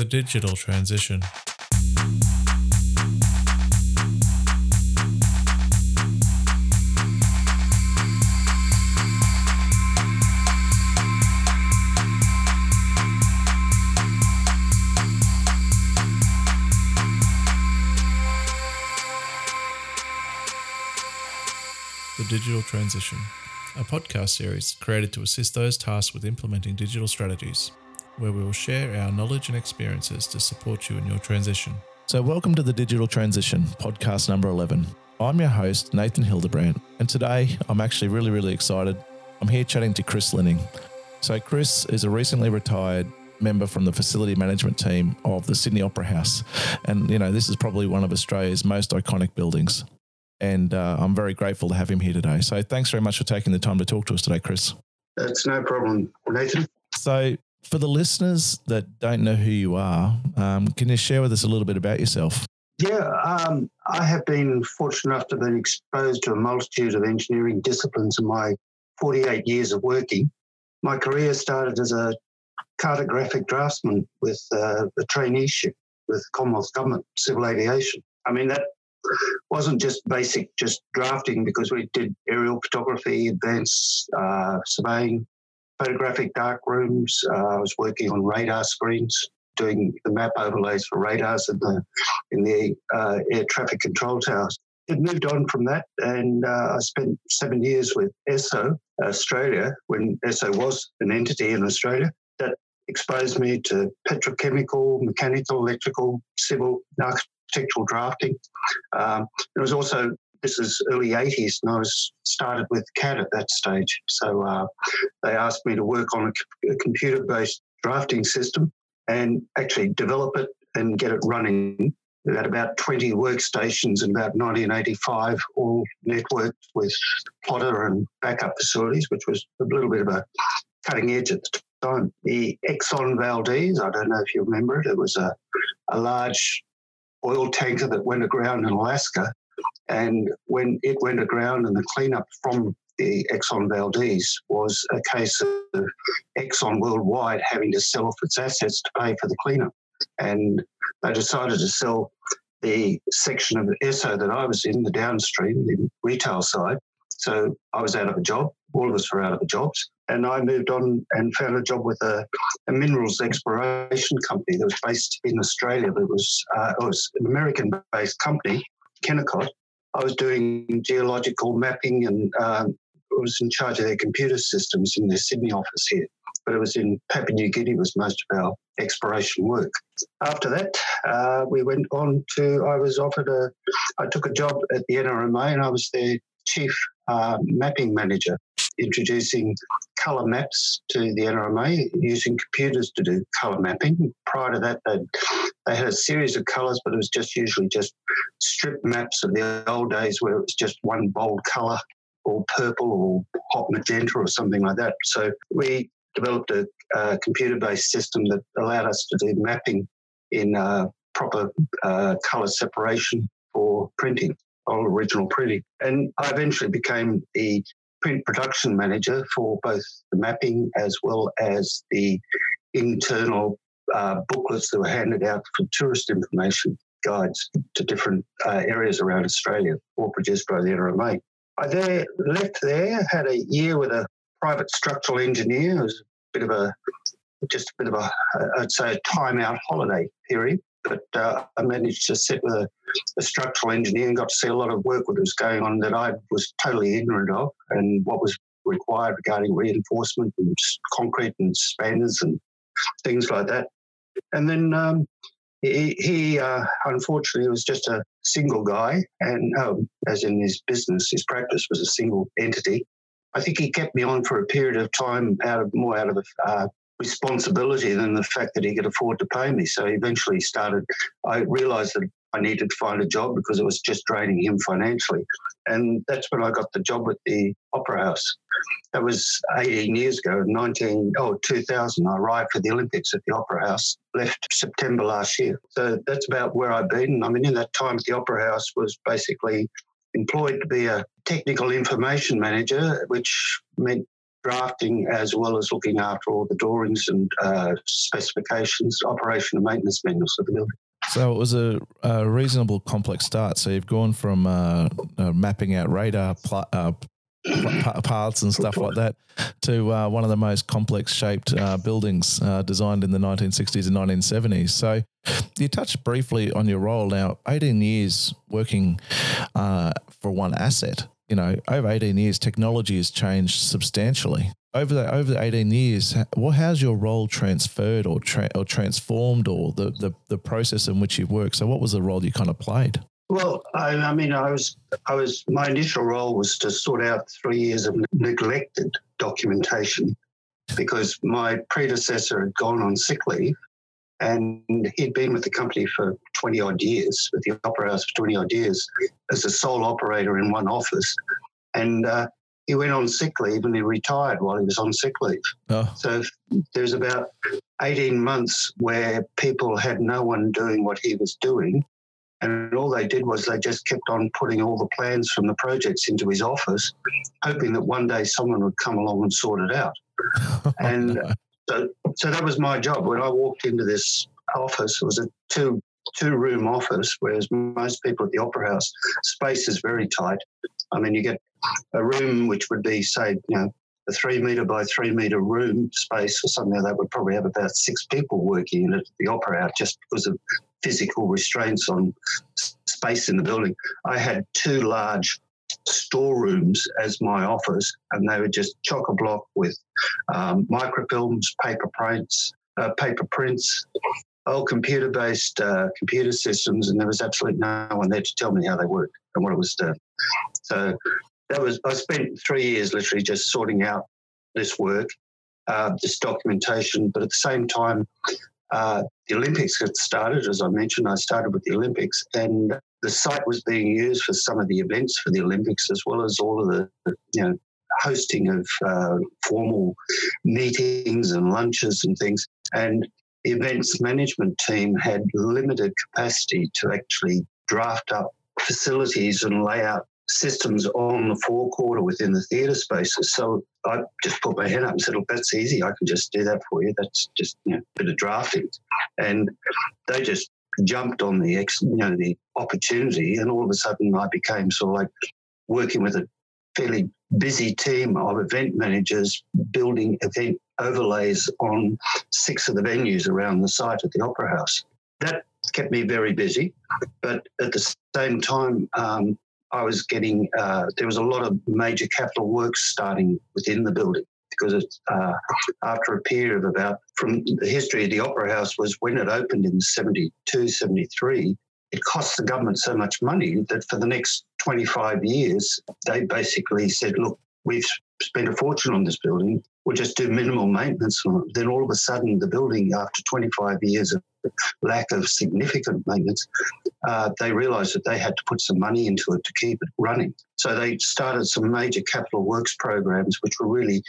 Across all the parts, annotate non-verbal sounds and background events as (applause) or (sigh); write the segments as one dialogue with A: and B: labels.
A: The digital transition. The Digital Transition, a podcast series created to assist those tasked with implementing digital strategies, where we will share our knowledge and experiences to support you in your transition.
B: So, welcome to the Digital Transition, podcast number 11. I'm your host, Nathan Hildebrandt, and today I'm actually really, really excited. I'm here chatting to Chris Linning. So, Chris is a recently retired member from the facility management team of the Sydney Opera House. And, you know, this is probably one of Australia's most iconic buildings. And uh, I'm very grateful to have him here today. So, thanks very much for taking the time to talk to us today, Chris.
C: That's no problem, Nathan.
B: So, for the listeners that don't know who you are, um, can you share with us a little bit about yourself?
C: Yeah, um, I have been fortunate enough to have been exposed to a multitude of engineering disciplines in my 48 years of working. My career started as a cartographic draftsman with uh, a traineeship with Commonwealth Government Civil Aviation. I mean, that wasn't just basic, just drafting because we did aerial photography, advanced uh, surveying, photographic dark rooms. Uh, I was working on radar screens, doing the map overlays for radars in the in the uh, air traffic control towers. It moved on from that, and uh, I spent seven years with Esso Australia when Esso was an entity in Australia. That exposed me to petrochemical, mechanical, electrical, civil, architectural drafting. Um, it was also this is early 80s, and I was started with CAD at that stage. So uh, they asked me to work on a, a computer-based drafting system and actually develop it and get it running. We had about 20 workstations in about 1985, all networked with plotter and backup facilities, which was a little bit of a cutting edge at the time. The Exxon Valdez, I don't know if you remember it, it was a, a large oil tanker that went aground in Alaska and when it went aground and the cleanup from the Exxon Valdez was a case of Exxon worldwide having to sell off its assets to pay for the cleanup. And they decided to sell the section of ESSO that I was in, the downstream, the retail side. So I was out of a job. All of us were out of jobs. And I moved on and found a job with a, a minerals exploration company that was based in Australia. It was, uh, it was an American based company, Kennecott, I was doing geological mapping and um, was in charge of their computer systems in their Sydney office here. But it was in Papua New Guinea was most of our exploration work. After that, uh, we went on to. I was offered a. I took a job at the NRMA and I was their chief uh, mapping manager, introducing colour maps to the NRMA using computers to do colour mapping. Prior to that, they they had a series of colours, but it was just usually just strip maps of the old days where it was just one bold colour or purple or hot magenta or something like that. So we developed a, computer-based system that allowed us to do mapping in uh, proper uh, colour separation for printing, all original printing. And I eventually became the print production manager for both the mapping as well as the internal uh, booklets that were handed out for tourist information guides to different uh, areas around Australia, all produced by the NRMA. I there, left there, had a year with a private structural engineer. It was a bit of a, just a bit of a, I'd say, a time-out holiday period. But uh, I managed to sit with a, a, structural engineer and got to see a lot of work that was going on that I was totally ignorant of and what was required regarding reinforcement and concrete and spanners and things like that. And then um, he, he uh, unfortunately was just a single guy, and um, as in his business, his practice was a single entity. I think he kept me on for a period of time out of more out of uh, responsibility than the fact that he could afford to pay me. So eventually started. I realised that I needed to find a job because it was just draining him financially. And that's when I got the job with the Opera House. That was 18 years ago, 19, oh, 2000. I arrived for the Olympics at the Opera House, left September last year. So that's about where I've been. I mean, in that time at the Opera House was basically employed to be a technical information manager, which meant drafting as well as looking after all the drawings and uh, specifications, operation and maintenance manuals of the building.
B: So it was a, a reasonable complex start. So you've gone from uh, uh, mapping out radar pl- uh, paths and stuff like that to uh, one of the most complex shaped uh, buildings uh, designed in the 1960s and 1970s. So you touched briefly on your role now, 18 years working for one asset. You know, over 18 years, technology has changed substantially. Over the over the 18 years well how's your role transferred or tra- or transformed or the, the the process in which you work so what was the role you kind of played?
C: Well I, I mean i was i was my initial role was to sort out three years of neglected documentation because my predecessor had gone on sick leave and he'd been with the company for 20 odd years with the opera house for 20 odd years as a sole operator in one office and uh, he went on sick leave and he retired while he was on sick leave. Oh. So there's about 18 months where people had no one doing what he was doing. And all they did was they just kept on putting all the plans from the projects into his office, hoping that one day someone would come along and sort it out. (laughs) and so, so that was my job. When I walked into this office, it was a two two room office, whereas most people at the Opera House, space is very tight. I mean, you get a room which would be, say, you know, a three metre by three metre room space or something like that would probably have about six people working in it at the Opera House just because of physical restraints on space in the building. I had two large storerooms as my office, and they were just chock a block with um, microfilms, paper prints, uh, paper prints, old computer based uh, computer systems, and there was absolutely no one there to tell me how they worked and what it was doing. So that was, I spent three years literally just sorting out this work, uh, this documentation, but at the same time, uh, the Olympics had started, as I mentioned. I started with the Olympics, and the site was being used for some of the events for the Olympics, as well as all of the, you know, hosting of uh, formal meetings and lunches and things. And the events management team had limited capacity to actually draft up facilities and lay out systems on the forecourt or within the theatre spaces. So I just put my head up and said, "Look, that's easy. I can just do that for you. That's just you know, a bit of drafting." And they just jumped on the ex, you know the opportunity, and all of a sudden I became sort of like working with a fairly busy team of event managers building event overlays on six of the venues around the site at the Opera House. That kept me very busy, but at the same time, um, I was getting uh, there was a lot of major capital works starting within the building because it's uh, after a period of about from the history of the Opera House was when it opened in 72, 73, it cost the government so much money that for the next 25 years, they basically said, look, we've spent a fortune on this building. We'll just do minimal maintenance on it. Then all of a sudden, the building, after 25 years of lack of significant maintenance, uh, they realised that they had to put some money into it to keep it running. So they started some major capital works programs, which were really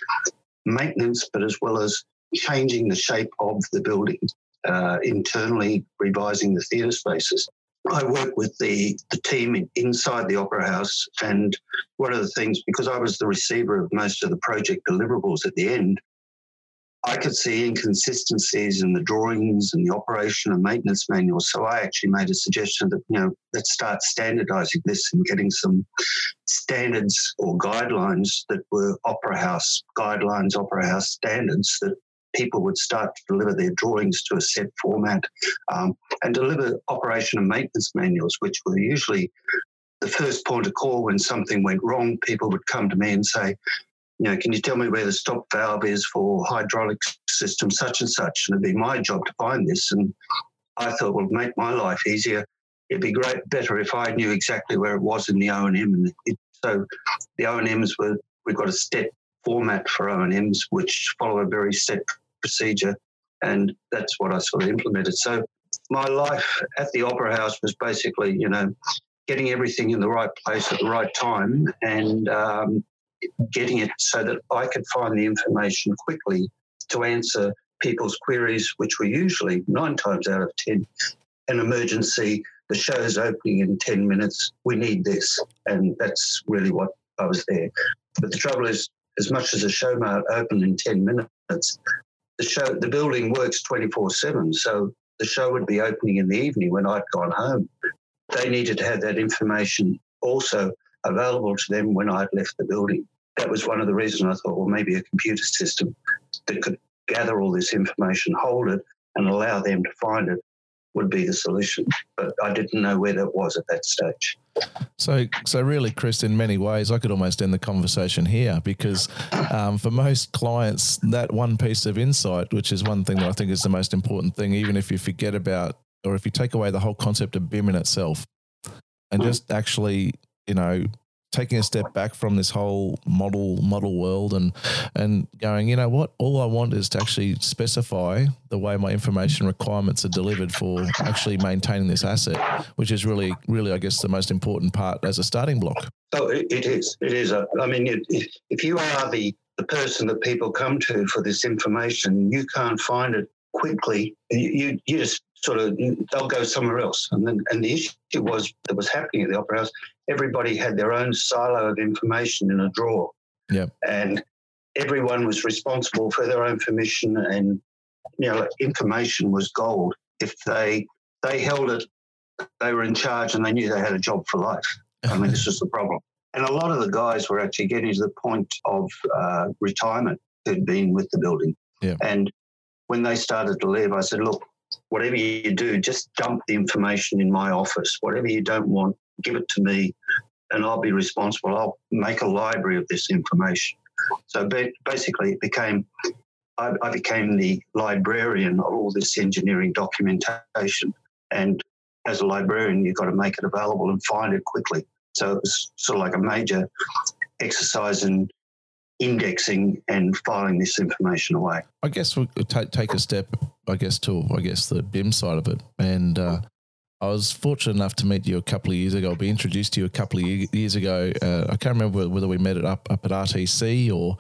C: maintenance, but as well as changing the shape of the building, uh, internally revising the theatre spaces. I work with the, the team inside the Opera House. And one of the things, because I was the receiver of most of the project deliverables at the end, I could see inconsistencies in the drawings and the operation and maintenance manuals. So I actually made a suggestion that, you know, let's start standardizing this and getting some standards or guidelines that were Opera House guidelines, Opera House standards that people would start to deliver their drawings to a set format um, and deliver operation and maintenance manuals, which were usually the first point of call when something went wrong. People would come to me and say, you know, can you tell me where the stop valve is for hydraulic system such and such? And it'd be my job to find this. And I thought, well, make my life easier. It'd be great, better if I knew exactly where it was in the O and M. And so the O and M's were we've got a step format for O and M's which follow a very set procedure, and that's what I sort of implemented. So my life at the Opera House was basically, you know, getting everything in the right place at the right time and um, getting it so that I could find the information quickly to answer people's queries, which were usually nine times out of 10 an emergency. The show's opening in 10 minutes. We need this. And that's really what I was there. But the trouble is, as much as a show might open in 10 minutes, the show, the building works 24 7. So the show would be opening in the evening when I'd gone home. They needed to have that information also available to them when I'd left the building. That was one of the reasons I thought, well, maybe a computer system that could gather all this information, hold it, and allow them to find it would be the solution. But I didn't know where that was at that stage.
B: So, so really, Chris, in many ways, I could almost end the conversation here because um, for most clients, that one piece of insight, which is one thing that I think is the most important thing, even if you forget about or if you take away the whole concept of BIM in itself, and hmm. just actually, you know, taking a step back from this whole model model world and and going, you know what, all I want is to actually specify the way my information requirements are delivered for actually maintaining this asset, which is really really I guess the most important part as a starting block.
C: Oh, it, is. It is. I mean, if you are the the person that people come to for this information, you can't find it quickly. You, you just sort of they'll go somewhere else. And then and the issue was that was happening at the Opera House. Everybody had their own silo of information in a drawer.
B: Yeah.
C: And everyone was responsible for their own information and you know information was gold. If they they held it, they were in charge and they knew they had a job for life. I mean, this was the problem. (laughs) And a lot of the guys were actually getting to the point of uh, retirement who'd been with the building.
B: Yeah.
C: And when they started to leave, I said, look, whatever you do, just dump the information in my office. Whatever you don't want, give it to me, and I'll be responsible. I'll make a library of this information. So basically, it became I, I became the librarian of all this engineering documentation. And as a librarian, you've got to make it available and find it quickly. So it was sort of like a major exercise in indexing and filing this information away.
B: I guess we will take take a step, I guess, to I guess the BIM side of it. And uh, I was fortunate enough to meet you a couple of years ago, I'll be introduced to you a couple of years ago. Uh, I can't remember whether we met it up up at RTC or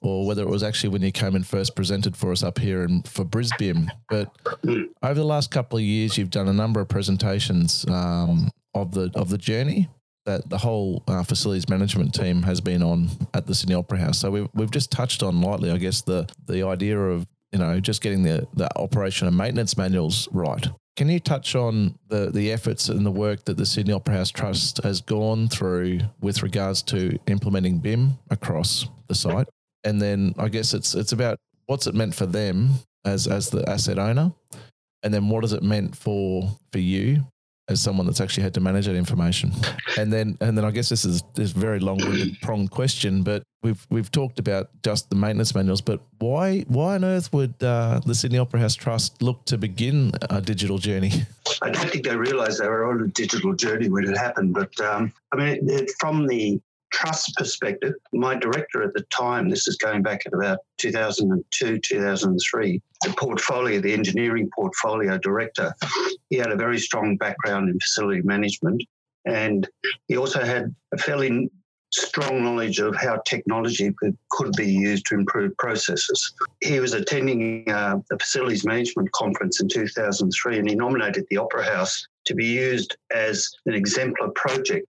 B: or whether it was actually when you came and first presented for us up here in for Brisbane. But hmm. over the last couple of years, you've done a number of presentations um, of the of the journey that the whole uh, facilities management team has been on at the Sydney Opera House. So we've, we've just touched on lightly, I guess, the the idea of you know just getting the the operation and maintenance manuals right. Can you touch on the the efforts and the work that the Sydney Opera House Trust has gone through with regards to implementing BIM across the site? And then I guess it's it's about what's it meant for them as as the asset owner, and then what has it meant for for you as someone that's actually had to manage that information. And then and then I guess this is this very long-winded pronged question, but we've we've talked about just the maintenance manuals, but why why on earth would uh, the Sydney Opera House Trust look to begin a digital journey?
C: I don't think they realised they were on a digital journey when it happened, but um, I mean, it, from the trust perspective, my director at the time, this is going back at about 2002, 2003, the portfolio, the engineering portfolio director, he had a very strong background in facility management. And he also had a fairly strong knowledge of how technology could, be used to improve processes. He was attending uh, a facilities management conference in 2003 and he nominated the Opera House to be used as an exemplar project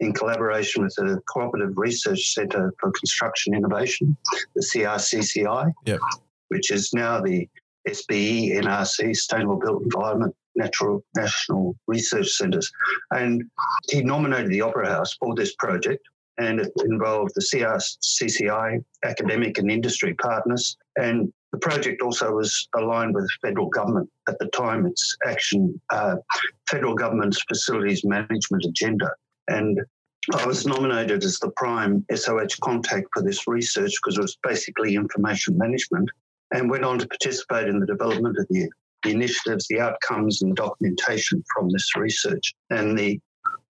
C: in collaboration with the Cooperative Research Centre for Construction Innovation, the CRCCI,
B: yep.
C: which is now the SBE NRC, Sustainable Built Environment Natural National Research Centres. And he nominated the Opera House for this project, and it involved the CRCCI, academic and industry partners. And the project also was aligned with the federal government at the time. Its action, uh, federal government's facilities management agenda, and I was nominated as the prime SOH contact for this research because it was basically information management and went on to participate in the development of the, the initiatives, the outcomes, and documentation from this research. And the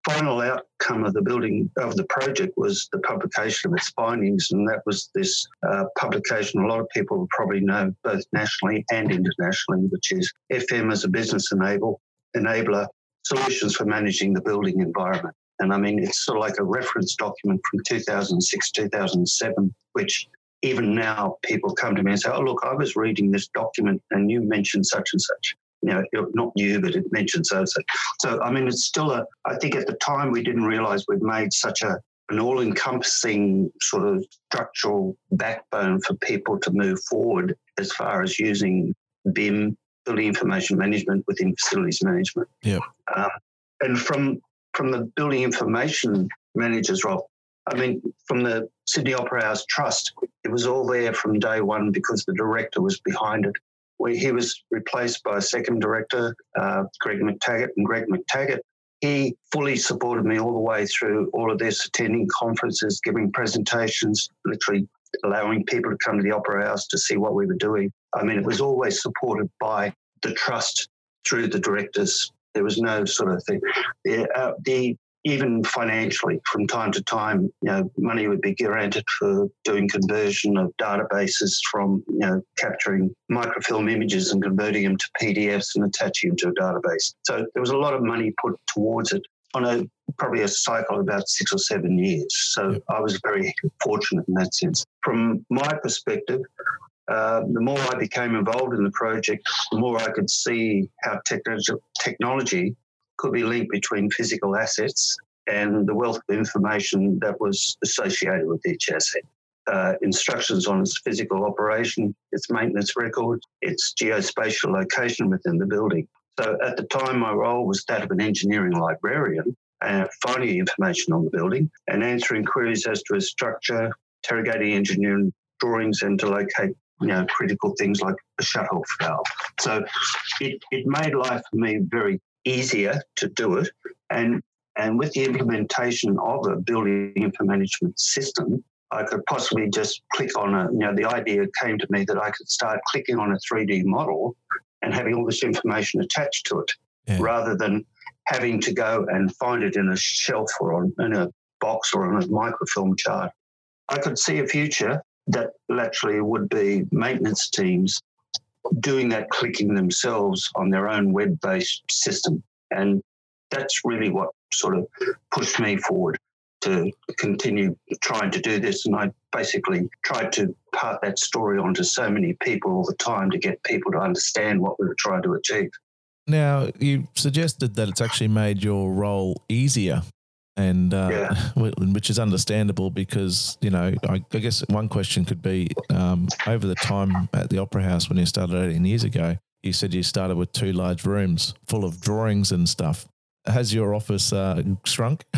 C: final outcome of the building of the project was the publication of its findings, and that was this uh, publication. A lot of people probably know both nationally and internationally, which is FM as a business enable, enabler solutions for managing the building environment. And I mean, it's sort of like a reference document from 2006, 2007, which even now people come to me and say, oh, look, I was reading this document and you mentioned such and such. You know, not you, but it mentioned so and so. So, I mean, it's still a, I think at the time we didn't realize we'd made such a an all encompassing sort of structural backbone for people to move forward as far as using BIM, building information management within facilities management.
B: Yeah.
C: Uh, and from from the building information manager's role, I mean, from the Sydney Opera House Trust, it was all there from day one because the director was behind it. Where he was replaced by a second director, uh, Greg McTaggart, and Greg McTaggart he fully supported me all the way through all of this, attending conferences, giving presentations, literally allowing people to come to the Opera House to see what we were doing. I mean, it was always supported by the trust through the directors. There was no sort of thing. The, uh, the even financially, from time to time, you know, money would be granted for doing conversion of databases from, you know, capturing microfilm images and converting them to PDFs and attaching them to a database. So there was a lot of money put towards it on a probably a cycle of about six or seven years. So. I was very fortunate in that sense. From my perspective, uh, the more I became involved in the project, the more I could see how technology, technology could be linked between physical assets and the wealth of information that was associated with each asset. Uh, instructions on its physical operation, its maintenance record, its geospatial location within the building. So at the time, my role was that of an engineering librarian, uh, finding information on the building and answering queries as to its structure, interrogating engineering drawings, and to locate you know critical things like a shut-off valve. So it, it made life for me very easier to do it. And, and with the implementation of a building information management system, I could possibly just click on a, you know, the idea came to me that I could start clicking on a 3D model and having all this information attached to it yeah. rather than having to go and find it in a shelf or on, in a box or on a microfilm chart. I could see a future that actually would be maintenance teams doing that clicking themselves on their own web based system. And that's really what sort of pushed me forward to continue trying to do this. And I basically tried to part that story onto so many people all the time to get people to understand what we were trying to achieve.
B: Now, you suggested that it's actually made your role easier and uh, yeah. (laughs) which is understandable because you know I, I guess one question could be um, over the time at the Opera House when you started 18 years ago, you said you started with two large rooms full of drawings and stuff. Has your office uh, shrunk (laughs)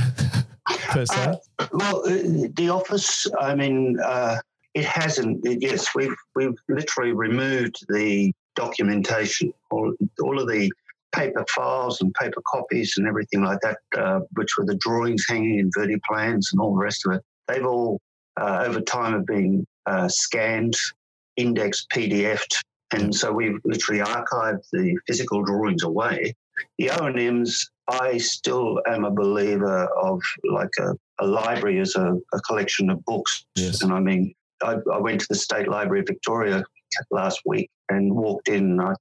B: per se?
C: Uh, well, uh, the office, I mean, uh, it hasn't. Yes, we've we've literally removed the documentation, all, all of the paper files and paper copies and everything like that, uh, which were the drawings hanging in Verdi plans and all the rest of it. They've all, uh, over time, have been uh, scanned, indexed, PDF'd, and so we've literally archived the physical drawings away. The O&Ms, I still am a believer of like a, a library as a, a, collection of books.
B: Yes.
C: And I mean, I, I, went to the State Library of Victoria last week and walked in. I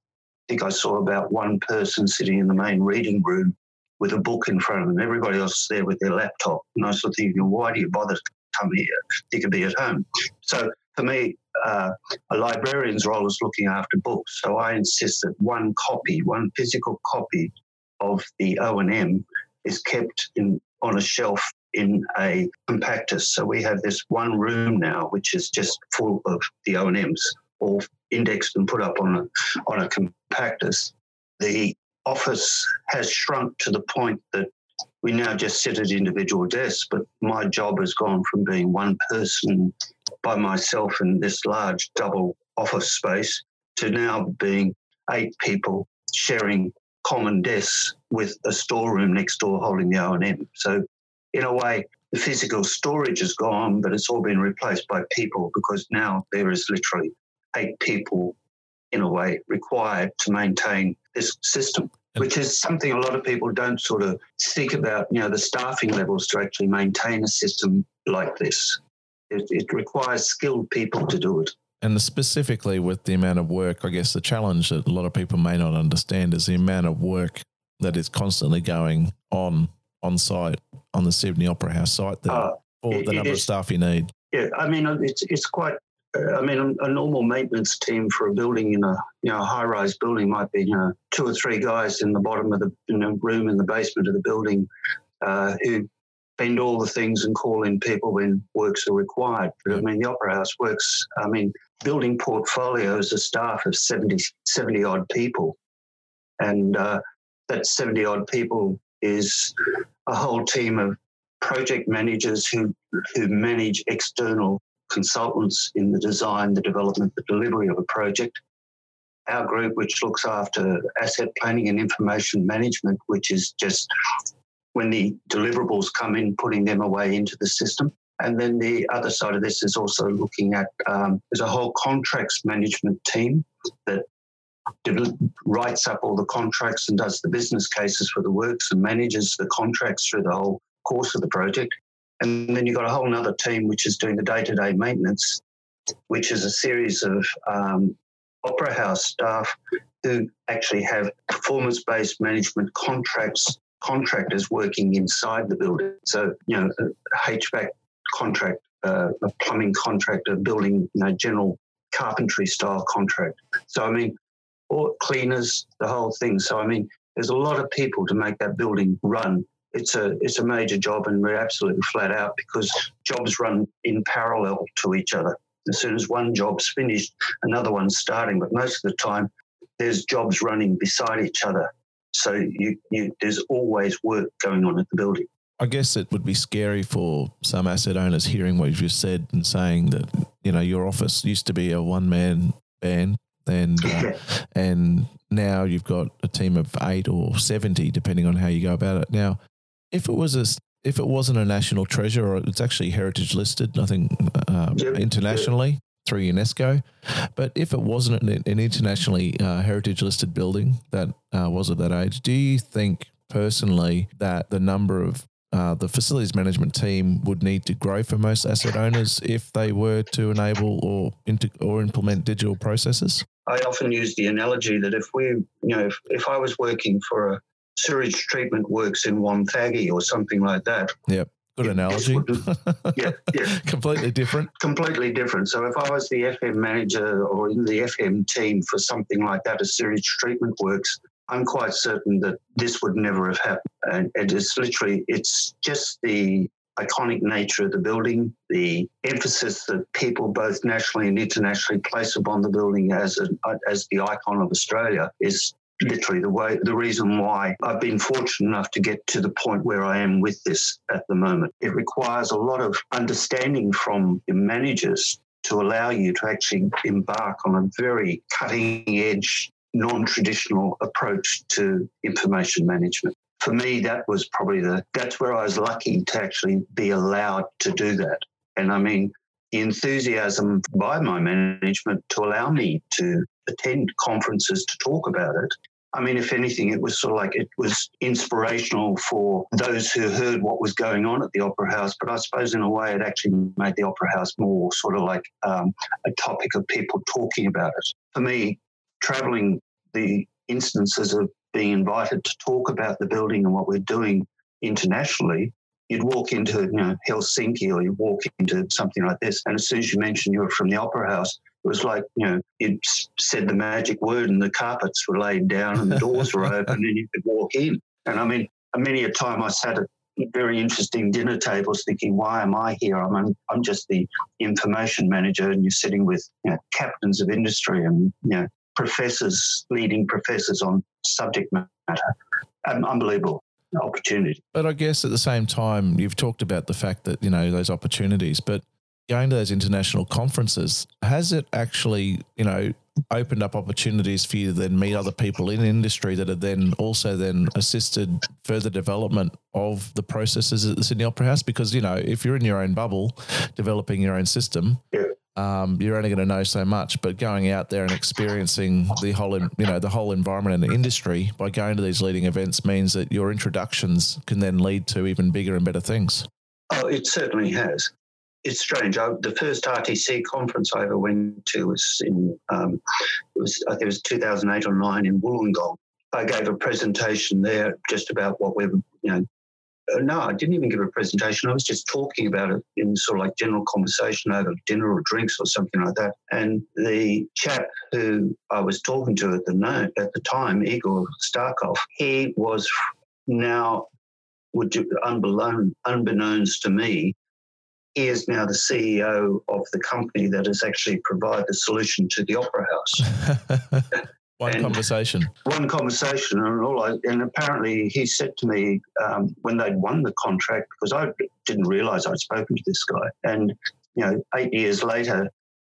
C: think I saw about one person sitting in the main reading room with a book in front of them. Everybody else there with their laptop. And I was thinking, why do you bother to come here? You could be at home. So for me, uh, a librarian's role is looking after books. So I insist that one copy, one physical copy of the O&M is kept in on a shelf in a compactus. So we have this one room now, which is just full of the O&Ms, all indexed and put up on a on a compactus. The office has shrunk to the point that we now just sit at individual desks, but my job has gone from being one person by myself in this large double office space to now being eight people sharing common desks with a storeroom next door holding the O&M. So in a way, the physical storage is gone, but it's all been replaced by people because now there is literally eight people in a way required to maintain this system which is something a lot of people don't sort of think about, you know, the staffing levels to actually maintain a system like this. It, it requires skilled people to do it.
B: And specifically with the amount of work, I guess the challenge that a lot of people may not understand is the amount of work that is constantly going on on site on the Sydney Opera House site there, uh, or the number is, of staff you need.
C: Yeah, I mean it's it's quite I mean, a, normal maintenance team for a building in a you know high-rise building might be you know two or three guys in the bottom of the in a room in the basement of the building uh, who bend all the things and call in people when works are required. But I mean, the Opera House works, I mean, building portfolios, a staff of 70, 70 odd people. And uh, that 70 odd people is a whole team of project managers who, who manage external consultants in the design, the development, the delivery of a project. Our group, which looks after asset planning and information management, which is just when the deliverables come in, putting them away into the system. And then the other side of this is also looking at um, there's a whole contracts management team that writes up all the contracts and does the business cases for the works and manages the contracts through the whole course of the project. And then you've got a whole other team which is doing the day to day maintenance, which is a series of um, opera house staff who actually have performance based management contracts, contractors working inside the building. So, you know, HVAC contract, uh, a plumbing contract, a building, you know, general carpentry style contract. So, I mean, or cleaners, the whole thing. So, I mean, there's a lot of people to make that building run it's a it's a major job, and we're absolutely flat out because jobs run in parallel to each other. As soon as one job's finished, another one's starting. But most of the time, there's jobs running beside each other. So you, you there's always work going on at the building.
B: I guess it would be scary for some asset owners hearing what you've just said and saying that you know your office used to be a one man band and uh, and now you've got a team of eight or seventy depending on how you go about it. Now if it was a if it wasn't a national treasure or it's actually heritage listed, nothing uh, yep. internationally yep. through UNESCO. But if it wasn't an, an internationally uh, heritage listed building that uh, was of that age, do you think personally that the number of uh, the facilities management team would need to grow for most asset owners if they were to enable or into, or implement digital processes?
C: I often use the analogy that if we, you know, if, if I was working for a sewage treatment works in Wonthaggi or something like that.
B: Yep. Good analogy. (laughs)
C: yeah, yeah.
B: Completely different.
C: Completely different. So if I was the FM manager or in the FM team for something like that, a sewage treatment works, I'm quite certain that this would never have happened. And it is literally, it's just the iconic nature of the building, the emphasis that people both nationally and internationally place upon the building as as the icon of Australia is literally the way the reason why I've been fortunate enough to get to the point where I am with this at the moment. It requires a lot of understanding from your managers to allow you to actually embark on a very cutting edge, non traditional approach to information management. For me, that was probably the that's where I was lucky to actually be allowed to do that. And I mean, the enthusiasm by my management to allow me to attend conferences to talk about it. I mean, if anything, it was sort of like it was inspirational for those who heard what was going on at the Opera House. But I suppose, in a way, it actually made the Opera House more sort of like um, a topic of people talking about it. For me, traveling the instances of being invited to talk about the building and what we're doing internationally you'd walk into you know Helsinki or you walk into something like this, and as soon as you mentioned you were from the Opera House, it was like you know you'd said the magic word and the carpets were laid down and the doors were open and you could walk in. And I mean, many a time I sat at very interesting dinner tables thinking, why am I here? I'm I'm just the information manager, and you're sitting with you know, captains of industry and you know professors, leading professors on subject matter. Um, unbelievable opportunity.
B: But I guess at the same time, you've talked about the fact that, you know, those opportunities, but going to those international conferences, has it actually, you know, opened up opportunities for you to then meet other people in industry that have then also then assisted further development of the processes at the Sydney Opera House? Because, you know, if you're in your own bubble, developing your own system,
C: yeah
B: um, you're only going to know so much. But going out there and experiencing the whole, you know, the whole environment and the industry by going to these leading events means that your introductions can then lead to even bigger and better things.
C: Oh, it certainly has. It's strange. I, the first RTC conference I ever went to was in, um, it was I think it was 2008 or nine in Wollongong. I gave a presentation there just about what we're, you know, uh, no, I didn't even give a presentation. I was just talking about it in sort of like general conversation over dinner or drinks or something like that. And the chap who I was talking to at the note at the time, Igor Starkov, he was now would unbeknownst to me, he is now the CEO of the company that has actually provided the solution to the Opera House. (laughs)
B: one and conversation.
C: One conversation, and all. I, and apparently, he said to me um, when they'd won the contract because I didn't realise I'd spoken to this guy, and you know, eight years later,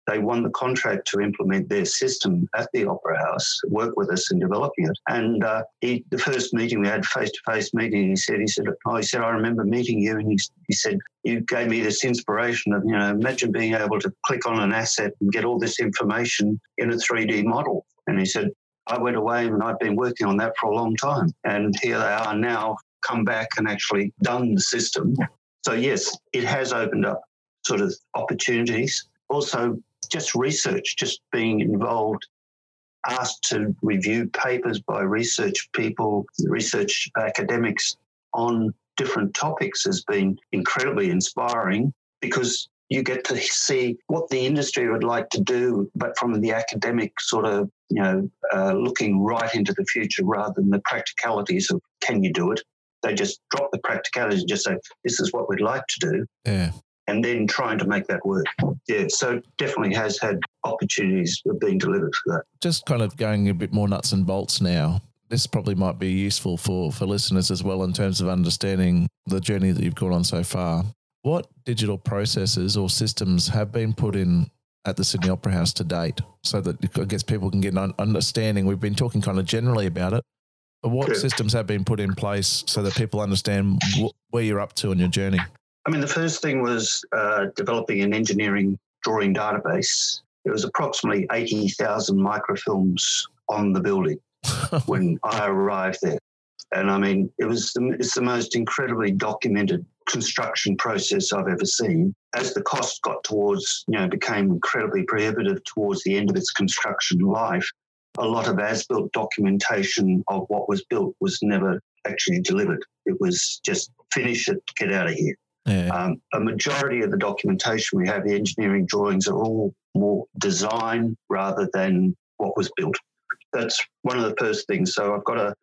C: they won the contract to implement their system at the Opera House, work with us in developing it. And uh, he, the first meeting we had, face to face meeting, he said, he said, oh, he said, I remember meeting you, and he, he said, you gave me this inspiration of, you know, imagine being able to click on an asset and get all this information in a 3D model. And he said, I went away and I've been working on that for a long time. And here they are now, come back and actually done the system. So, yes, it has opened up sort of opportunities. Also, just research, just being involved, asked to review papers by research people, research academics on different topics has been incredibly inspiring because you get to see what the industry would like to do, but from the academic sort of, you know, uh, looking right into the future rather than the practicalities of can you do it? They just drop the practicalities and just say, this is what we'd like to do.
B: Yeah
C: and then trying to make that work. Yeah, so definitely has had opportunities of being delivered for that.
B: Just kind of going a bit more nuts and bolts now. This probably might be useful for, for listeners as well in terms of understanding the journey that you've gone on so far. What digital processes or systems have been put in at the Sydney Opera House to date so that I guess people can get an understanding? We've been talking kind of generally about it, but what yeah. systems have been put in place so that people understand wh- where you're up to on your journey?
C: I mean, the first thing was uh, developing an engineering drawing database. There was approximately 80,000 microfilms on the building (laughs) when I arrived there. And I mean, it was the, it's the most incredibly documented construction process I've ever seen. As the cost got towards, you know, became incredibly prohibitive towards the end of its construction life, a lot of as-built documentation of what was built was never actually delivered. It was just finish it, get out of here.
B: Yeah. Um,
C: a majority of the documentation we have, the engineering drawings, are all more design rather than what was built. That's one of the first things. So I've got a,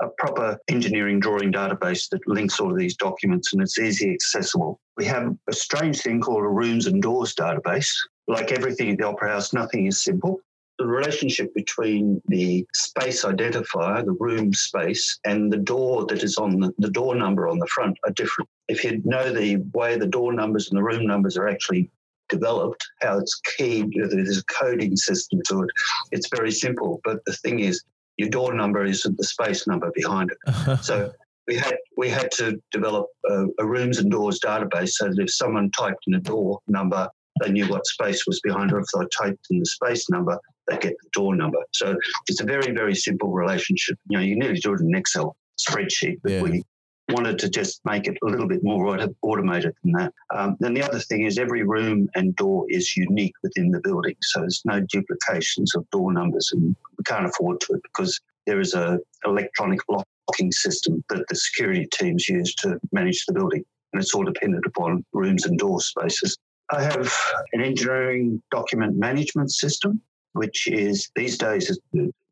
C: a proper engineering drawing database that links all of these documents and it's easy accessible. We have a strange thing called a rooms and doors database. Like everything at the Opera House, nothing is simple the relationship between the space identifier, the room space, and the door that is on the, the door number on the front are different. If you know the way the door numbers and the room numbers are actually developed, how it's keyed, there's a coding system to it, it's very simple. But the thing is, your door number isn't the space number behind it. (laughs) so we had we had to develop a, a, rooms and doors database so that if someone typed in a door number, they knew what space was behind it. If they typed in the space number, they get the door number. So it's a very, very simple relationship. You know, you nearly do it in an Excel spreadsheet, but yeah. we wanted to just make it a little bit more automated than that. Um, then the other thing is every room and door is unique within the building. So there's no duplications of door numbers and we can't afford to it because there is a electronic locking system that the security teams use to manage the building. And it's all dependent upon rooms and door spaces. I have an engineering document management system which is these days,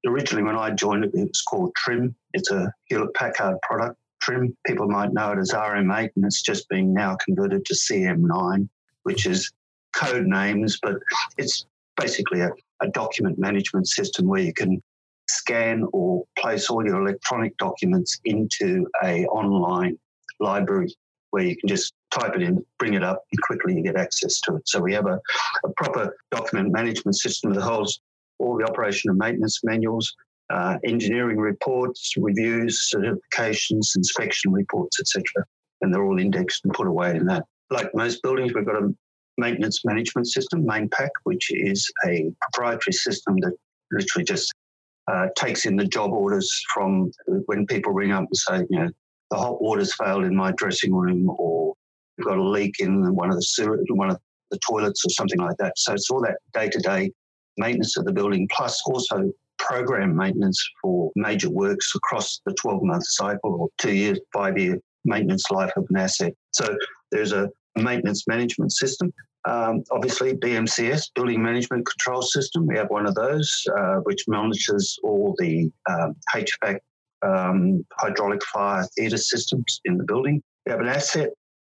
C: originally when I joined it, it was called Trim. It's a Hewlett Packard product. Trim, people might know it as RM8, and it's just being now converted to CM9, which is code names, but it's basically a, a document management system where you can scan or place all your electronic documents into a online library where you can just type it in, bring it up, and quickly you get access to it. So we have a, a proper document management system that holds all the operation and maintenance manuals, uh, engineering reports, reviews, certifications, inspection reports, etc. And they're all indexed and put away in that. Like most buildings, we've got a maintenance management system, MainPac, which is a proprietary system that literally just uh, takes in the job orders from when people ring up and say, you know, the hot water's failed in my dressing room or we've got a leak in one of the sewer, one of the toilets or something like that. So it's all that day to day maintenance of the building, plus also program maintenance for major works across the 12 month cycle or two year, five year maintenance life of an asset. So there's a maintenance management system. Um, obviously, BMCS, Building Management Control System, we have one of those, uh, which monitors all the um, HVAC um, hydraulic fire theatre systems in the building. We have an asset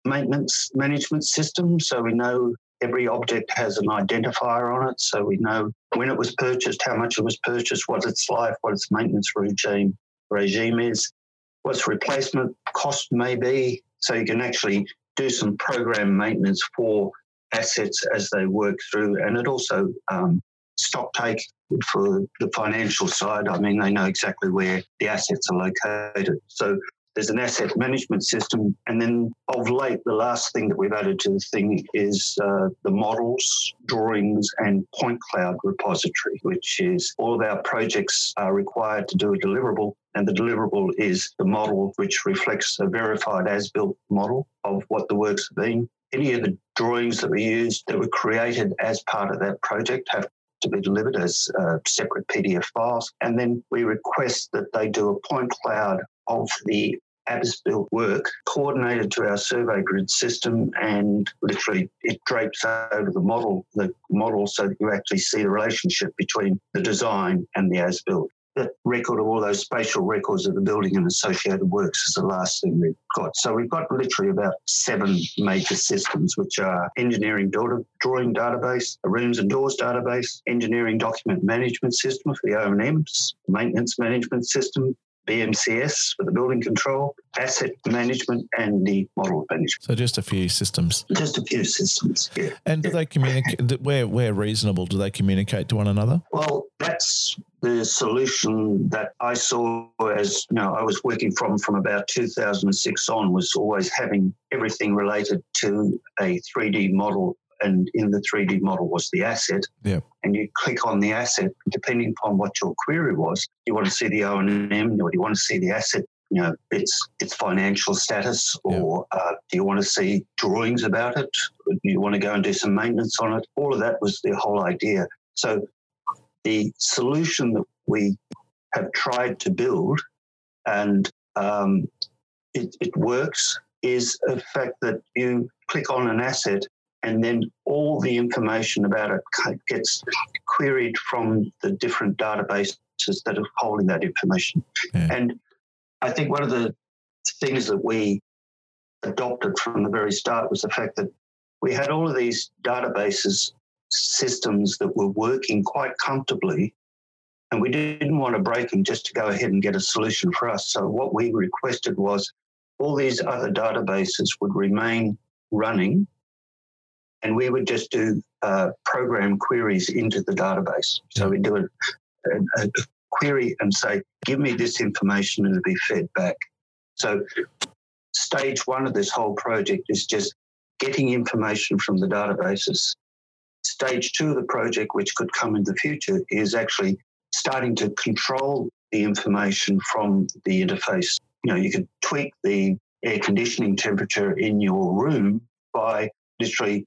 C: maintenance management system, so we know every object has an identifier on it, so we know when it was purchased, how much it was purchased, what its life, what its maintenance regime regime is, what its replacement cost may be, so you can actually do some program maintenance for assets as they work through, and it also um, stock take for the financial side. I mean, they know exactly where the assets are located. So there's an asset management system. And then of late, the last thing that we've added to the thing is uh, the models, drawings, and point cloud repository, which is all of our projects are required to do a deliverable. And the deliverable is the model which reflects a verified as built model of what the works have been. Any of the drawings that we use that were created as part of that project have to be delivered as uh, separate PDF files. And then we request that they do a point cloud of the as built work coordinated to our survey grid system and literally it drapes over the model the model so that you actually see the relationship between the design and the as built that record of all those spatial records of the building and associated works is the last thing we've got. So we've got literally about seven major systems, which are engineering drawing database, a rooms and doors database, engineering document management system for the O&Ms, maintenance management system, BMCS for the building control, asset management, and the model management.
B: So just a few systems.
C: Just a few systems. Yeah.
B: And do
C: yeah.
B: they communicate? (laughs) Where where reasonable, do they communicate to one another?
C: Well, that's the solution that I saw as you know I was working from from about 2006 on was always having everything related to a 3D model and in the 3D model was the asset.
B: Yeah.
C: And you click on the asset, depending upon what your query was. You want to see the O and M, or you want to see the asset, you know, its its financial status, or yeah. uh, do you want to see drawings about it? Do you want to go and do some maintenance on it? All of that was the whole idea. So the solution that we have tried to build, and um, it, it works, is the fact that you click on an asset and then all the information about it gets queried from the different databases that are holding that information. Yeah. And I think one of the things that we adopted from the very start was the fact that we had all of these databases systems that were working quite comfortably and we didn't want to break them just to go ahead and get a solution for us. So what we requested was all these other databases would remain running and we would just do uh, program queries into the database. So we do a, a, a, query and say, give me this information and it'll be fed back. So stage one of this whole project is just getting information from the databases. Stage two of the project, which could come in the future, is actually starting to control the information from the interface. You know, you could tweak the air conditioning temperature in your room by literally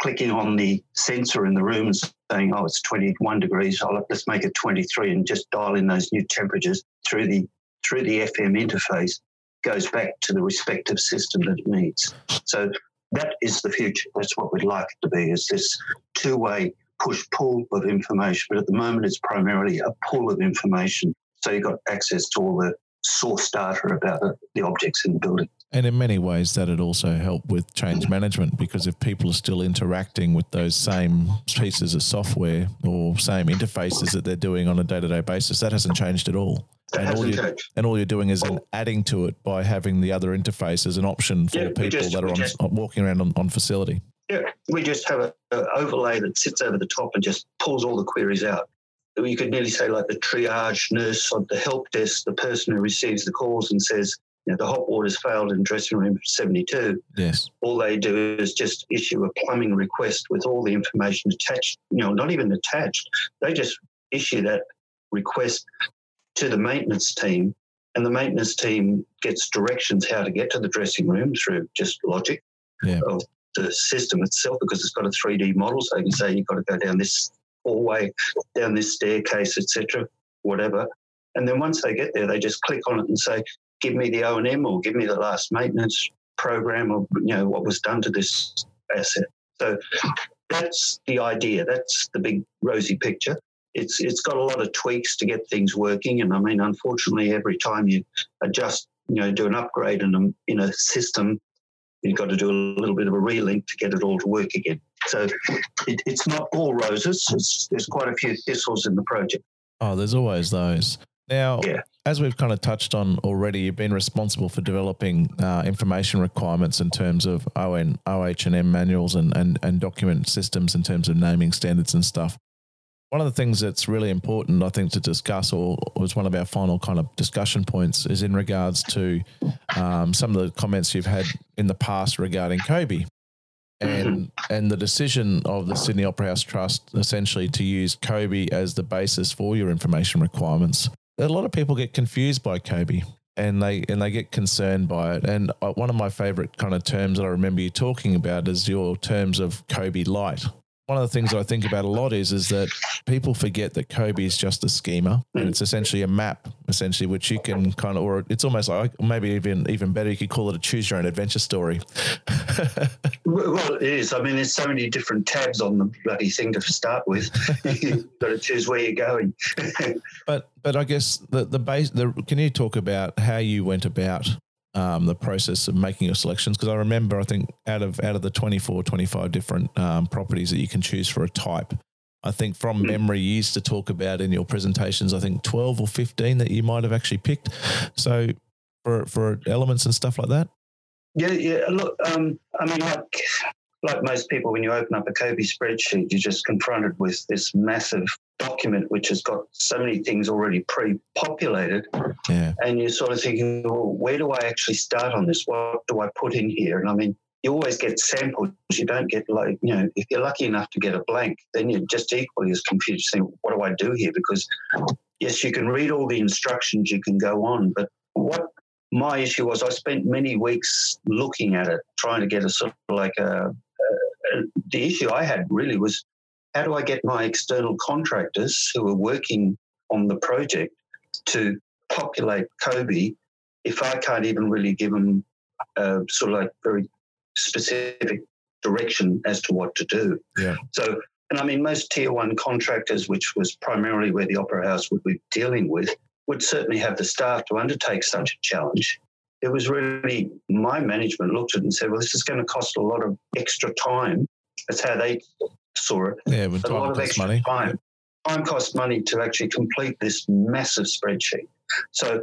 C: clicking on the sensor in the room and saying, oh, it's 21 degrees, I'll, let's make it 23 and just dial in those new temperatures through the through the FM interface goes back to the respective system that it needs. So that is the future. That's what we'd like it to be, is this two-way push-pull of information. But at the moment, it's primarily a pull of information. So you've got access to all the source data about the objects in the building.
B: And in many ways, that'd also help with change management because if people are still interacting with those same pieces of software or same interfaces that they're doing on a day to day basis, that hasn't changed at all.
C: and all,
B: you're, and all, you're, doing is adding to it by having the other interface as an option for yeah, people just, that are on, just, walking around on, on, facility.
C: Yeah, we just have an overlay that sits over the top and just pulls all the queries out you could nearly say like the triage nurse of the help desk, the person who receives the calls and says, you know, the hot water's failed in dressing room 72.
B: Yes.
C: All they do is just issue a plumbing request with all the information attached, you know, not even attached. They just issue that request to the maintenance team, and the maintenance team gets directions how to get to the dressing room through just logic
B: yeah.
C: of the system itself because it's got a 3D model. So you can say you've got to go down this hallway, down this staircase, etc., whatever. And then once they get there, they just click on it and say, "Give me the O and M, or give me the last maintenance program, or you know what was done to this asset." So that's the idea. That's the big rosy picture. it's it's got a lot of tweaks to get things working. And I mean, unfortunately, every time you adjust, you know, do an upgrade in a, in a system, you've got to do a little bit of a relink to get it all to work again. So it, it's not all roses. It's, there's quite a few thistles in the project.
B: Oh, there's always those. Now,
C: Yeah.
B: As we've kind of touched on already, you've been responsible for developing uh, information requirements in terms of ON, OH&M manuals and, and, and document systems in terms of naming standards and stuff. One of the things that's really important, I think, to discuss, or was one of our final kind of discussion points, is in regards to um, some of the comments you've had in the past regarding COBie, and and the decision of the Sydney Opera House Trust essentially to use COBie as the basis for your information requirements. A lot of people get confused by COBie. And they and they get concerned by it. And uh, one of my favorite kind of terms that I remember you talking about is your terms of COBie Light one of the things I think about a lot is is that people forget that COBie is just a schema and it's essentially a map, essentially, which you can kind of, or it's almost like maybe even even better, you could call it a choose your own adventure story. (laughs)
C: Well, it is. I mean, there's so many different tabs on the bloody thing to start with. (laughs) (laughs) You've got to choose where you're going.
B: but but I guess the the base. The, can you talk about how you went about um, the process of making your selections? Because I remember, I think out of out of the 24, 25 different um, properties that you can choose for a type. I think from memory, you used to talk about in your presentations, I think 12 or 15 that you might have actually picked. So for, for elements and stuff like that?
C: Yeah, yeah. Look, um, I mean, like like most people, when you open up a COBie spreadsheet, you're just confronted with this massive document which has got so many things already pre-populated,
B: Yeah.
C: and you're sort of thinking, well, where do I actually start on this? What do I put in here? And I mean, you always get samples. You don't get like, you know, if you're lucky enough to get a blank, then you're just equally as confused. Saying, what do I do here? Because yes, you can read all the instructions, you can go on, but what my issue was I spent many weeks looking at it, trying to get a sort of like a, a, the issue I had really was how do I get my external contractors who are working on the project to populate COBie if I can't even really give them a sort of like very specific direction as to what to do.
B: Yeah.
C: So, and I mean, most tier one contractors, which was primarily where the Opera House would be dealing with, would certainly have the staff to undertake such a challenge. It was really my management looked at it and said, well, this is going to cost a lot of extra time. That's how they saw it.
B: Yeah, with
C: a lot
B: time
C: of extra
B: money.
C: time. Time costs money to actually complete this massive spreadsheet. So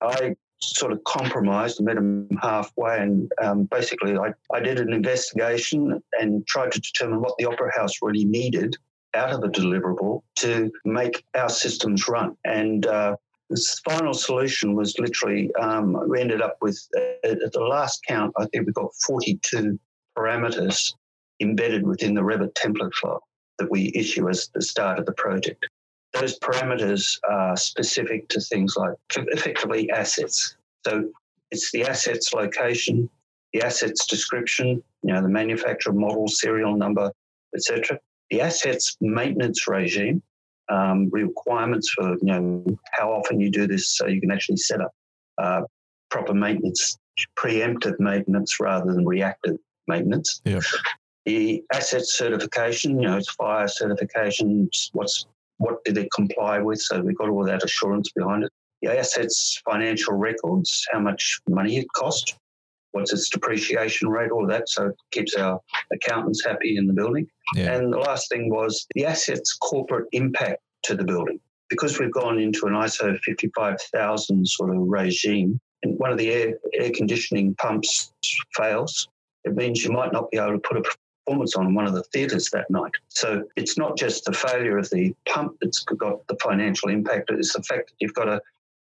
C: I sort of compromised, met them halfway, and um, basically I, I did an investigation and tried to determine what the Opera House really needed out of a deliverable to make our systems run. And uh, this final solution was literally, um, we ended up with, uh, at the last count, I think we got 42 parameters embedded within the Revit template file that we issue as the start of the project. Those parameters are specific to things like effectively assets. So it's the assets location, the assets description, you know, the manufacturer model, serial number, etc. The assets maintenance regime, um, requirements for you know how often you do this, so you can actually set up uh, proper maintenance, preemptive maintenance rather than reactive maintenance.
B: Yeah.
C: The asset certification, you know, it's fire certifications. What's what did it comply with? So we've got all that assurance behind it. The assets financial records, how much money it cost, what's its depreciation rate, all of that. So it keeps our accountants happy in the building.
B: Yeah.
C: And the last thing was the assets corporate impact to the building. Because we've gone into an ISO 55000 sort of regime, and one of the air, air conditioning pumps fails, it means you might not be able to put a performance on one of the theatres that night. So it's not just the failure of the pump that's got the financial impact, it's the fact that you've got a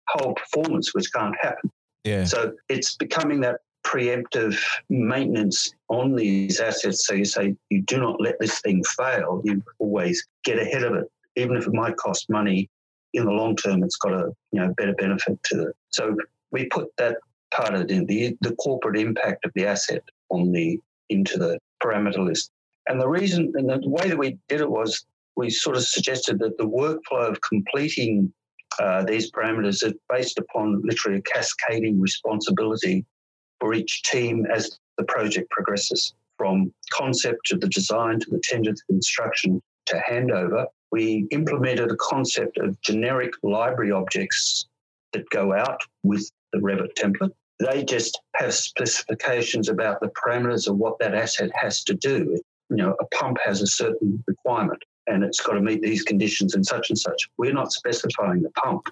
C: whole performance which can't happen.
B: Yeah.
C: So it's becoming that preemptive maintenance on these assets. So you say you do not let this thing fail. You always get ahead of it, even if it might cost money. In the long term, it's got a you know better benefit to it. So we put that part of it in the the corporate impact of the asset on the into the parameter list. And the reason and the way that we did it was we sort of suggested that the workflow of completing uh, these parameters is based upon literally a cascading responsibility for each team as the project progresses from concept to the design to the tender to construction to handover. we implemented a concept of generic library objects that go out with the Revit template. They just have specifications about the parameters of what that asset has to do. You know, a pump has a certain requirement and it's got to meet these conditions and such and such. We're not specifying the pump.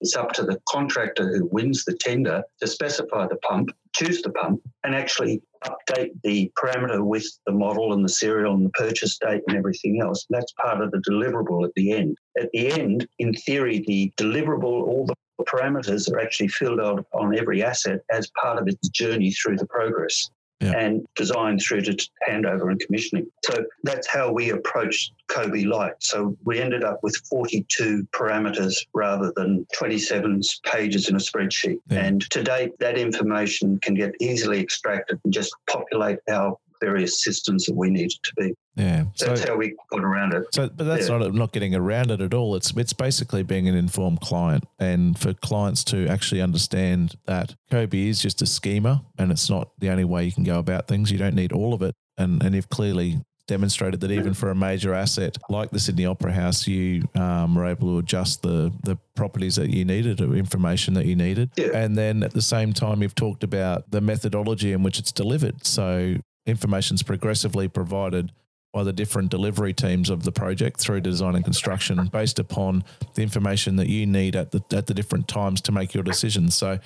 C: It's up to the contractor who wins the tender to specify the pump, choose the pump, and actually update the parameter with the model and the serial and the purchase date and everything else. That's part of the deliverable at the end. At the end, in theory, the deliverable, all the parameters are actually filled out on every asset as part of its journey through the progress yeah. and design through to handover and commissioning. So that's how we approached COBie Light. So we ended up with 42 parameters rather than 27 pages in a spreadsheet. Yeah. And to date, that information can get easily extracted and just populate our various systems that we needed to be.
B: Yeah,
C: so, that's how we got around it.
B: So, but that's yeah. not not getting around it at all. It's it's basically being an informed client, and for clients to actually understand that COBie is just a schema, and it's not the only way you can go about things. You don't need all of it, and and you've clearly demonstrated that even for a major asset like the Sydney Opera House, you um, were able to adjust the the properties that you needed or information that you needed.
C: Yeah.
B: And then at the same time, you've talked about the methodology in which it's delivered. So information's progressively provided by the different delivery teams of the project through design and construction based upon the information that you need at the at the different times to make your decisions. So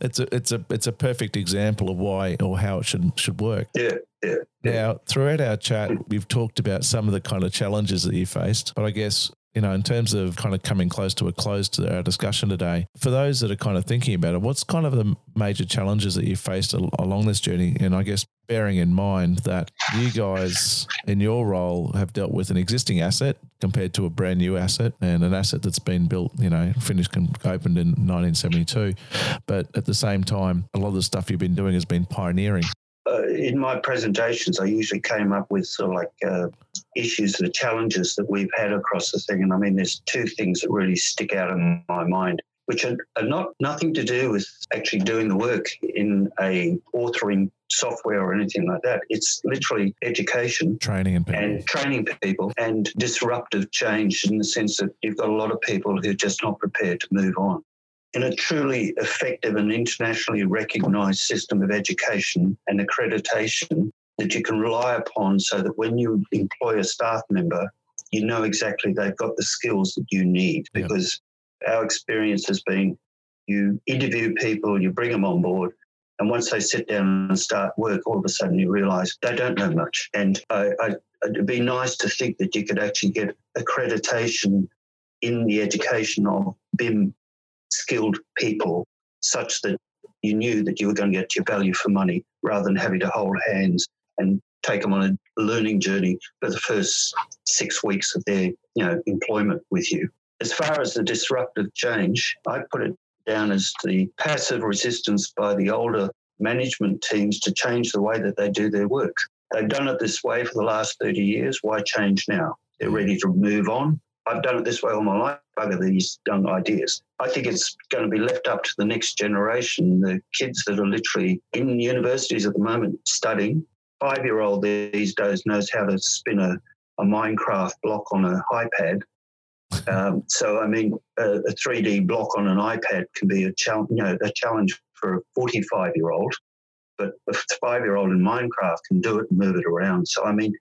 B: it's a it's a it's a perfect example of why or how it should should work.
C: Yeah. Yeah.
B: Now, throughout our chat, we've talked about some of the kind of challenges that you faced, but I guess you know, in terms of kind of coming close to a close to our discussion today, for those that are kind of thinking about it, what's kind of the major challenges that you faced along this journey? And I guess bearing in mind that you guys in your role have dealt with an existing asset compared to a brand new asset and an asset that's been built, you know, finished and opened in 1972. But at the same time, a lot of the stuff you've been doing has been pioneering
C: in my presentations, I usually came up with sort of like uh, issues, the challenges that we've had across the thing. And I mean, there's two things that really stick out in my mind, which are, are not nothing to do with actually doing the work in a authoring software or anything like that. It's literally education,
B: training and,
C: and training people, and disruptive change in the sense that you've got a lot of people who are just not prepared to move on in a truly effective and internationally recognized system of education and accreditation that you can rely upon so that when you employ a staff member, you know exactly they've got the skills that you need because our experience has been you interview people, you bring them on board, and once they sit down and start work, all of a sudden you realize they don't know much. And I, I, it'd be nice to think that you could actually get accreditation in the education of BIM skilled people such that you knew that you were going to get your value for money rather than having to hold hands and take them on a learning journey for the first six weeks of their you know employment with you. As far as the disruptive change, I put it down as the passive resistance by the older management teams to change the way that they do their work. They've done it this way for the last 30 years. Why change now? They're mm. ready to move on. I've done it this way all my life, bugger these young ideas. I think it's going to be left up to the next generation, the kids that are literally in universities at the moment studying. Five year old these days knows how to spin a, a Minecraft block on an iPad. Um, so, I mean, a, a, 3D block on an iPad can be a, challenge, you know, a challenge for a 45 year old, but a five year old in Minecraft can do it and move it around. So, I mean,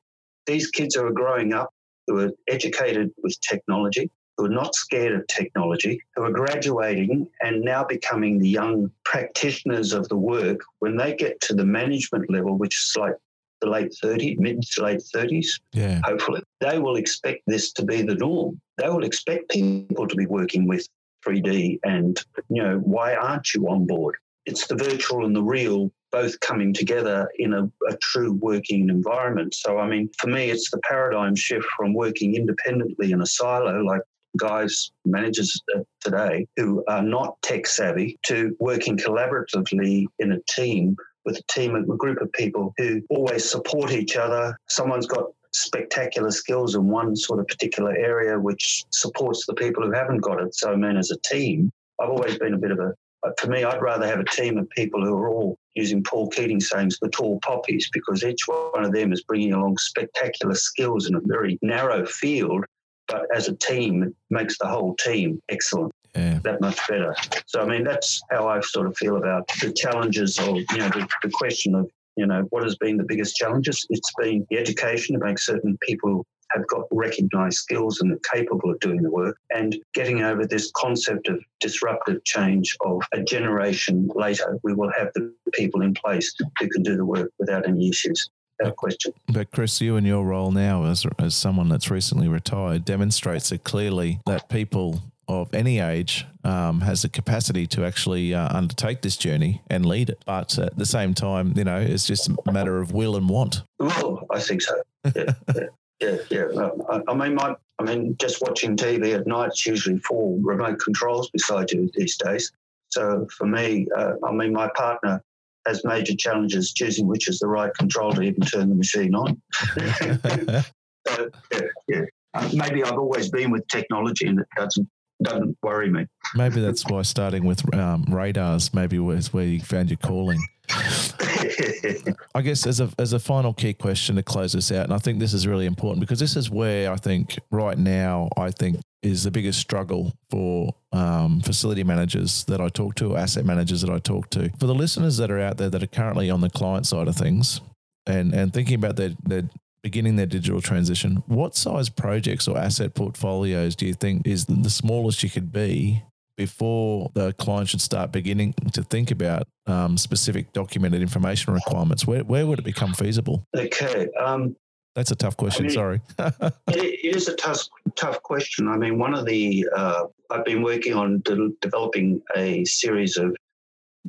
C: these kids who are growing up who are educated with technology, who are not scared of technology, who are graduating and now becoming the young practitioners of the work, when they get to the management level, which is like the late 30s, mid to late 30s,
B: yeah.
C: hopefully, they will expect this to be the norm. They will expect people to be working with 3D and, you know, why aren't you on board? It's the virtual and the real both coming together in a, a, true working environment. So, I mean, for me, it's the paradigm shift from working independently in a silo, like guys, managers today who are not tech savvy, to working collaboratively in a team with a team, a group of people who always support each other. Someone's got spectacular skills in one sort of particular area, which supports the people who haven't got it. So, I mean, as a team, I've always been a bit of a for me, I'd rather have a team of people who are all using Paul Keating sayings, the tall poppies, because each one of them is bringing along spectacular skills in a very narrow field, but as a team, it makes the whole team excellent.
B: Yeah.
C: That much better. So I mean, that's how I sort of feel about the challenges of you know the, the question of you know what has been the biggest challenges. It's been the education to make certain people have got recognized skills and are capable of doing the work, and getting over this concept of disruptive change of a generation later, we will have the people in place who can do the work without any issues. Question.
B: But Chris, you and your role now as, as someone that's recently retired demonstrates it clearly that people of any age um, has the capacity to actually uh, undertake this journey and lead it. But at the same time, you know, it's just a matter of will and want.
C: Well, I think so. Yeah, yeah, yeah. yeah. I, I mean, my, I mean, just watching TV at night, it's usually four remote controls beside you these days. So for me, uh, I mean, my partner has major challenges choosing which is the right control to even turn the machine on. (laughs) so, yeah, yeah. Maybe I've always been with technology and it doesn't doesn't worry me.
B: Maybe that's why starting with um, radars maybe was where you found your calling. I guess as a as a final key question to close this out, and I think this is really important because this is where I think right now I think is the biggest struggle for um, facility managers that I talk to, asset managers that I talk to. For the listeners that are out there that are currently on the client side of things, and and thinking about their their beginning their digital transition, what size projects or asset portfolios do you think is the smallest you could be before the client should start beginning to think about um, specific documented information requirements? Where, where would it become feasible?
C: Okay. Um,
B: That's a tough question.
C: I mean,
B: sorry. (laughs)
C: it is a tough, tough question. I mean, one of the, uh, I've been working on de- developing a series of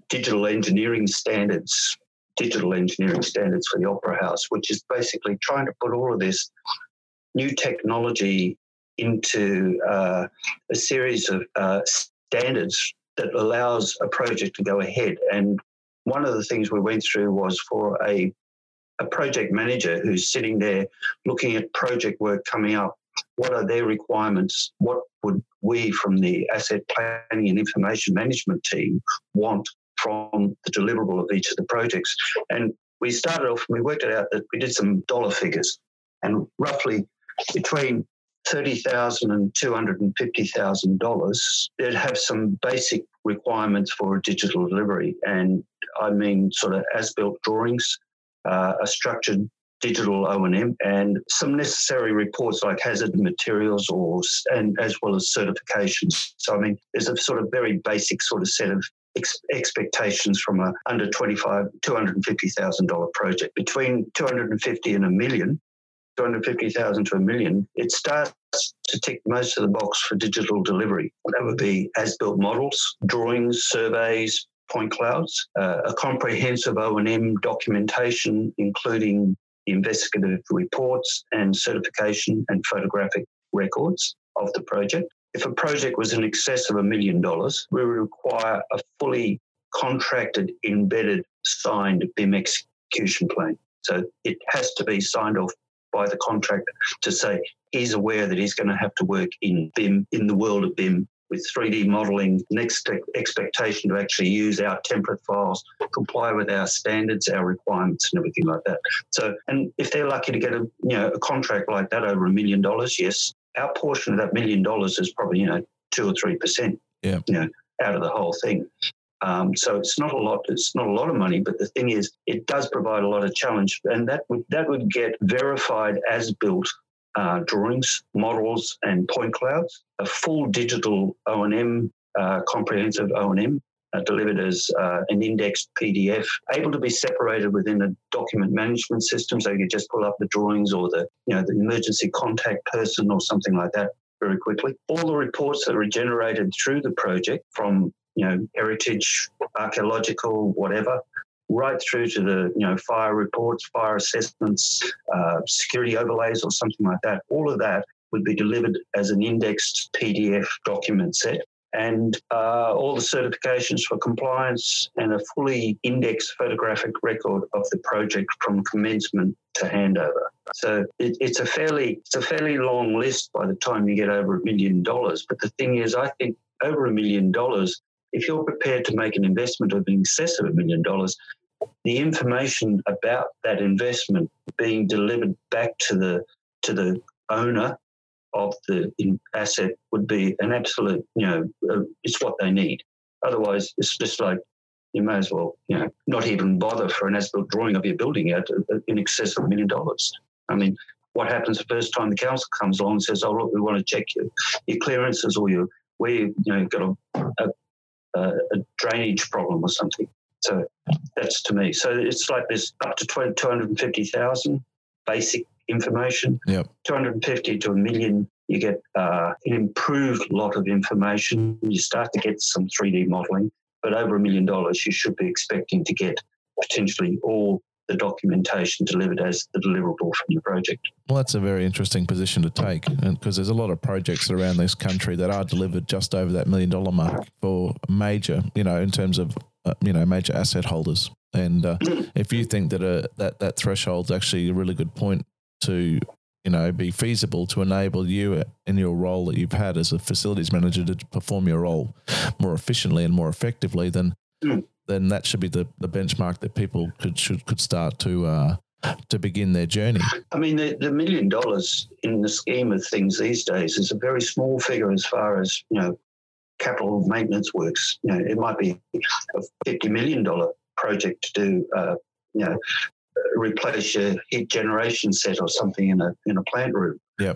C: digital engineering standards digital engineering standards for the Opera House, which is basically trying to put all of this new technology into uh, a series of uh, standards that allows a project to go ahead. And one of the things we went through was for a a project manager who's sitting there looking at project work coming up. What are their requirements? What would we from the asset planning and information management team want from the deliverable of each of the projects. And we started off and we worked it out that we did some dollar figures, and roughly between thirty thousand and two hundred and fifty thousand dollars, they'd have some basic requirements for a digital delivery, and I mean sort of as-built drawings, uh, a structured digital O&M and some necessary reports like hazard materials or and as well as certifications. So I mean, there's a sort of very basic sort of set of ex- expectations from a under 25 $250,000 project. Between 250 and a million, 250,000 to a million, it starts to tick most of the box for digital delivery. That would be as-built models, drawings, surveys, point clouds, uh, a comprehensive O&M documentation, including investigative reports and certification and photographic records of the project, if a project was in excess of a million dollars, we would require a fully contracted, embedded, signed BIM execution plan. So it has to be signed off by the contractor to say he's aware that he's going to have to work in BIM, in the world of BIM, with 3D modeling, next expectation to actually use our template files, comply with our standards, our requirements, and everything like that. So, and if they're lucky to get a you know a contract like that over a million dollars, yes, our portion of that million dollars is probably you know two or three percent.
B: Yeah.
C: You know, out of the whole thing. Um, so it's not a lot. It's not a lot of money, but the thing is, it does provide a lot of challenge, and that would that would get verified as built uh, drawings, models, and point clouds. A full digital O and M, uh, comprehensive O and M uh, delivered as uh, an indexed PDF, able to be separated within a document management system. So you could just pull up the drawings or the, you know, the emergency contact person or something like that very quickly. All the reports that are generated through the project from, you know, heritage, archaeological, whatever, right through to the you know fire reports, fire assessments, uh, security overlays, or something like that. All of that would be delivered as an indexed PDF document set and uh, all the certifications for compliance and a fully indexed photographic record of the project from commencement to handover. So it, it's a fairly it's a fairly long list by the time you get over a million dollars. But the thing is, I think over a million dollars, if you're prepared to make an investment of in excess of a million dollars, the information about that investment being delivered back to the to the owner of the asset would be an absolute, you know, uh, it's what they need. Otherwise, it's just like you may as well, you know, not even bother for an as-built drawing of your building at uh, in excess of a million dollars. I mean, what happens the first time the council comes along and says, "Oh, look, we want to check your, your clearances or your where you, you know got a, a, a drainage problem or something." So that's to me. So it's like there's up to 250,000 basic information.
B: Yep.
C: 250 to a million, you get uh, an improved lot of information. You start to get some 3D modeling, but over a million dollars, you should be expecting to get potentially all the documentation delivered as the deliverable from your project.
B: Well, that's a very interesting position to take because there's a lot of projects around this country that are delivered just over that million dollar mark for major, you know, in terms of, uh, you know, major asset holders. And uh, if you think that a, that that threshold's actually a really good point to you know be feasible to enable you in your role that you've had as a facilities manager to perform your role more efficiently and more effectively, then mm. Then that should be the, the benchmark that people could should could start to uh, to begin their journey.
C: I mean, the, the million dollars in the scheme of things these days is a very small figure as far as you know capital maintenance works. You know, it might be a fifty million dollar project to do, uh, you know, replace your heat generation set or something in a in a plant room.
B: Yeah.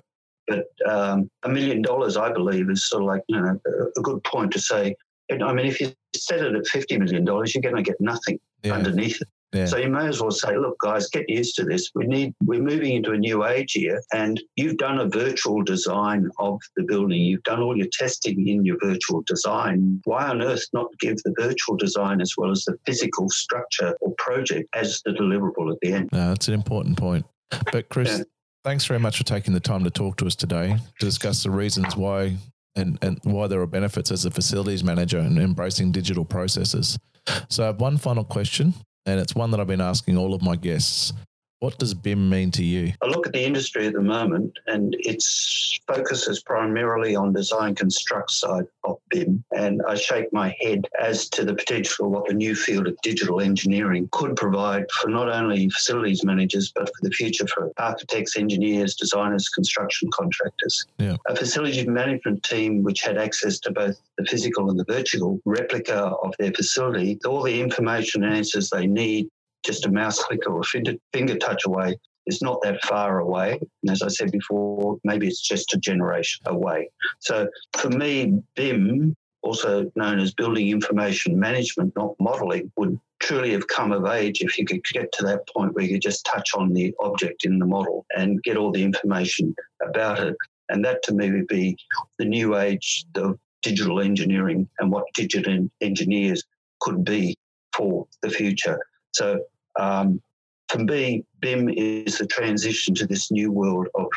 C: But um, a million dollars, I believe, is sort of like you know a good point to say. I mean, if you set it at fifty million dollars, you're going to get nothing yeah. underneath it. Yeah. So you may as well say, look, guys, get used to this. We need we're moving into a new age here, and you've done a virtual design of the building. You've done all your testing in your virtual design. Why on earth not give the virtual design as well as the physical structure or project as the deliverable at the end?
B: No, that's an important point. But Chris, yeah. thanks very much for taking the time to talk to us today to discuss the reasons why and, and why there are benefits as a facilities manager and embracing digital processes. So I have one final question and it's one that I've been asking all of my guests. What does BIM mean to you?
C: I look at the industry at the moment and its focus is primarily on design construct side of BIM. And I shake my head as to the potential of what the new field of digital engineering could provide for not only facilities managers, but for the future for architects, engineers, designers, construction contractors.
B: Yeah.
C: A facilities management team which had access to both the physical and the virtual replica of their facility, all the information and answers they need just a mouse click or a finger, touch away is not that far away. And as I said before, maybe it's just a generation away. So for me, BIM, also known as Building Information Management, not modeling, would truly have come of age if you could get to that point where you just touch on the object in the model and get all the information about it. And that to me would be the new age of digital engineering and what digital engineers could be for the future. So um, for me, BIM is the transition to this new world of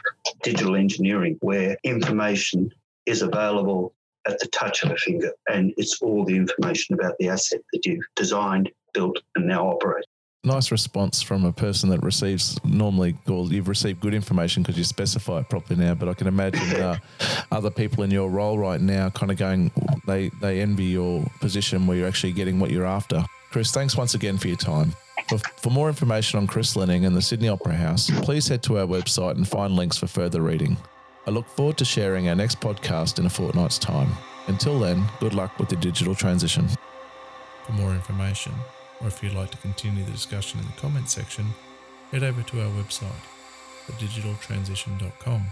C: digital engineering where information is available at the touch of a finger and it's all the information about the asset that you've designed, built, and now operate.
B: Nice response from a person that receives normally, or you've received good information because you specify it properly now. But I can imagine uh, (laughs) other people in your role right now kind of going, they, they envy your position where you're actually getting what you're after. Chris, thanks once again for your time. For, for more information on Chris Linning and the Sydney Opera House, please head to our website and find links for further reading. I look forward to sharing our next podcast in a fortnight's time. Until then, good luck with the digital transition.
D: For more information, or if you'd like to continue the discussion in the comments section, head over to our website, thedigitaltransition.com.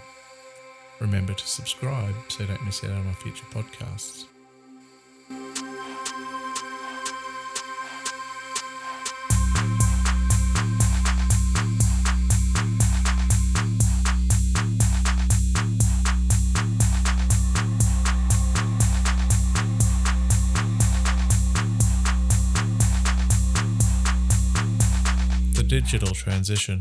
D: Remember to subscribe so you don't miss out on our future podcasts. Digital transition.